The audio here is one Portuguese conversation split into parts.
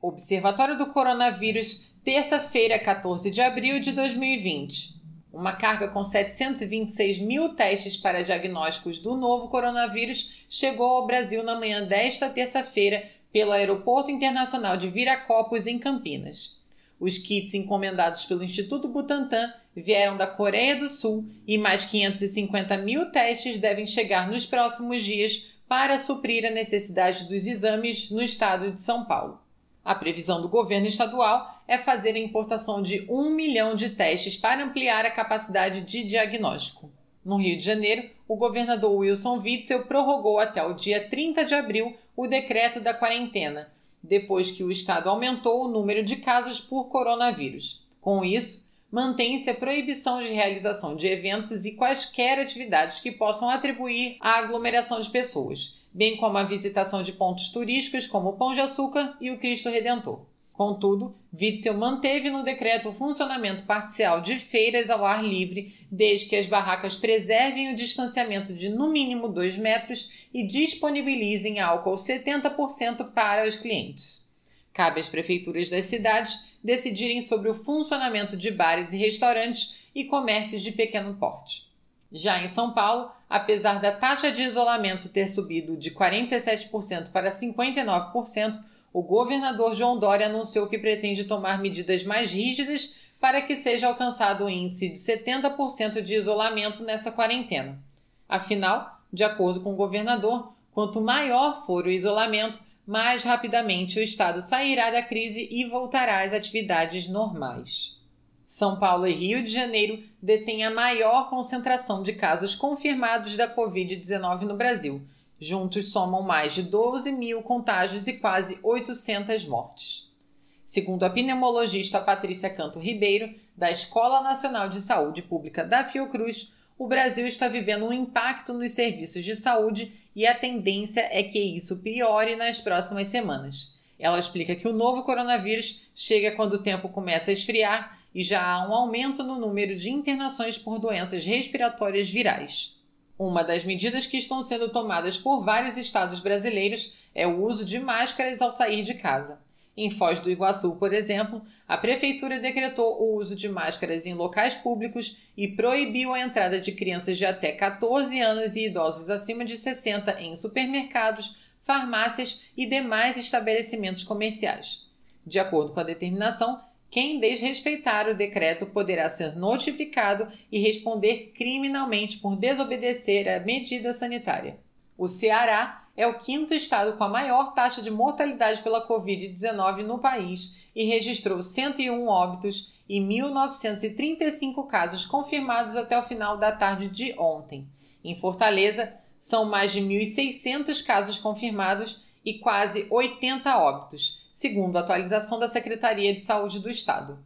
Observatório do Coronavírus, terça-feira, 14 de abril de 2020. Uma carga com 726 mil testes para diagnósticos do novo coronavírus chegou ao Brasil na manhã desta terça-feira pelo Aeroporto Internacional de Viracopos, em Campinas. Os kits encomendados pelo Instituto Butantan vieram da Coreia do Sul e mais 550 mil testes devem chegar nos próximos dias para suprir a necessidade dos exames no estado de São Paulo. A previsão do governo estadual é fazer a importação de um milhão de testes para ampliar a capacidade de diagnóstico. No Rio de Janeiro, o governador Wilson Witzel prorrogou até o dia 30 de abril o decreto da quarentena, depois que o estado aumentou o número de casos por coronavírus. Com isso, mantém-se a proibição de realização de eventos e quaisquer atividades que possam atribuir à aglomeração de pessoas bem como a visitação de pontos turísticos como o Pão de Açúcar e o Cristo Redentor. Contudo, Witzel manteve no decreto o funcionamento parcial de feiras ao ar livre, desde que as barracas preservem o distanciamento de no mínimo 2 metros e disponibilizem álcool 70% para os clientes. Cabe às prefeituras das cidades decidirem sobre o funcionamento de bares e restaurantes e comércios de pequeno porte. Já em São Paulo, apesar da taxa de isolamento ter subido de 47% para 59%, o governador João Dória anunciou que pretende tomar medidas mais rígidas para que seja alcançado o índice de 70% de isolamento nessa quarentena. Afinal, de acordo com o governador, quanto maior for o isolamento, mais rapidamente o Estado sairá da crise e voltará às atividades normais. São Paulo e Rio de Janeiro detêm a maior concentração de casos confirmados da Covid-19 no Brasil. Juntos somam mais de 12 mil contágios e quase 800 mortes. Segundo a pneumologista Patrícia Canto Ribeiro, da Escola Nacional de Saúde Pública da Fiocruz, o Brasil está vivendo um impacto nos serviços de saúde e a tendência é que isso piore nas próximas semanas. Ela explica que o novo coronavírus chega quando o tempo começa a esfriar e já há um aumento no número de internações por doenças respiratórias virais. Uma das medidas que estão sendo tomadas por vários estados brasileiros é o uso de máscaras ao sair de casa. Em Foz do Iguaçu, por exemplo, a prefeitura decretou o uso de máscaras em locais públicos e proibiu a entrada de crianças de até 14 anos e idosos acima de 60 em supermercados, farmácias e demais estabelecimentos comerciais. De acordo com a determinação, quem desrespeitar o decreto poderá ser notificado e responder criminalmente por desobedecer a medida sanitária. O Ceará é o quinto estado com a maior taxa de mortalidade pela Covid-19 no país e registrou 101 óbitos e 1.935 casos confirmados até o final da tarde de ontem. Em Fortaleza, são mais de 1.600 casos confirmados e quase 80 óbitos, segundo a atualização da Secretaria de Saúde do Estado.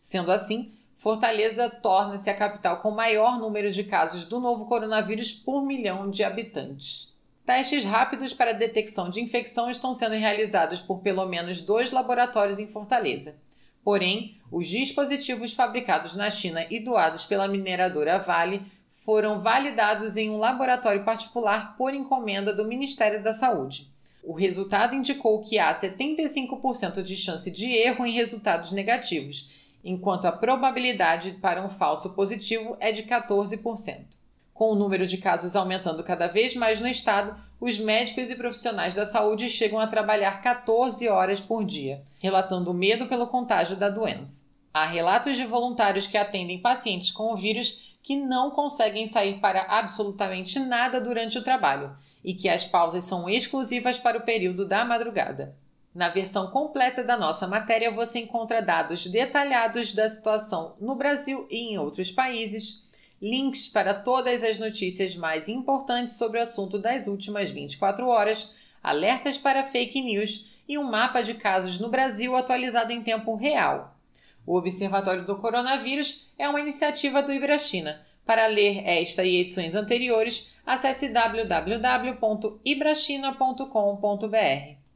Sendo assim, Fortaleza torna-se a capital com maior número de casos do novo coronavírus por milhão de habitantes. Testes rápidos para detecção de infecção estão sendo realizados por pelo menos dois laboratórios em Fortaleza. Porém, os dispositivos fabricados na China e doados pela mineradora Vale foram validados em um laboratório particular por encomenda do Ministério da Saúde. O resultado indicou que há 75% de chance de erro em resultados negativos, enquanto a probabilidade para um falso positivo é de 14%. Com o número de casos aumentando cada vez mais no estado, os médicos e profissionais da saúde chegam a trabalhar 14 horas por dia, relatando medo pelo contágio da doença. Há relatos de voluntários que atendem pacientes com o vírus que não conseguem sair para absolutamente nada durante o trabalho e que as pausas são exclusivas para o período da madrugada. Na versão completa da nossa matéria você encontra dados detalhados da situação no Brasil e em outros países, links para todas as notícias mais importantes sobre o assunto das últimas 24 horas, alertas para fake news e um mapa de casos no Brasil atualizado em tempo real. O Observatório do Coronavírus é uma iniciativa do Ibrachina. Para ler esta e edições anteriores, acesse www.ibrachina.com.br.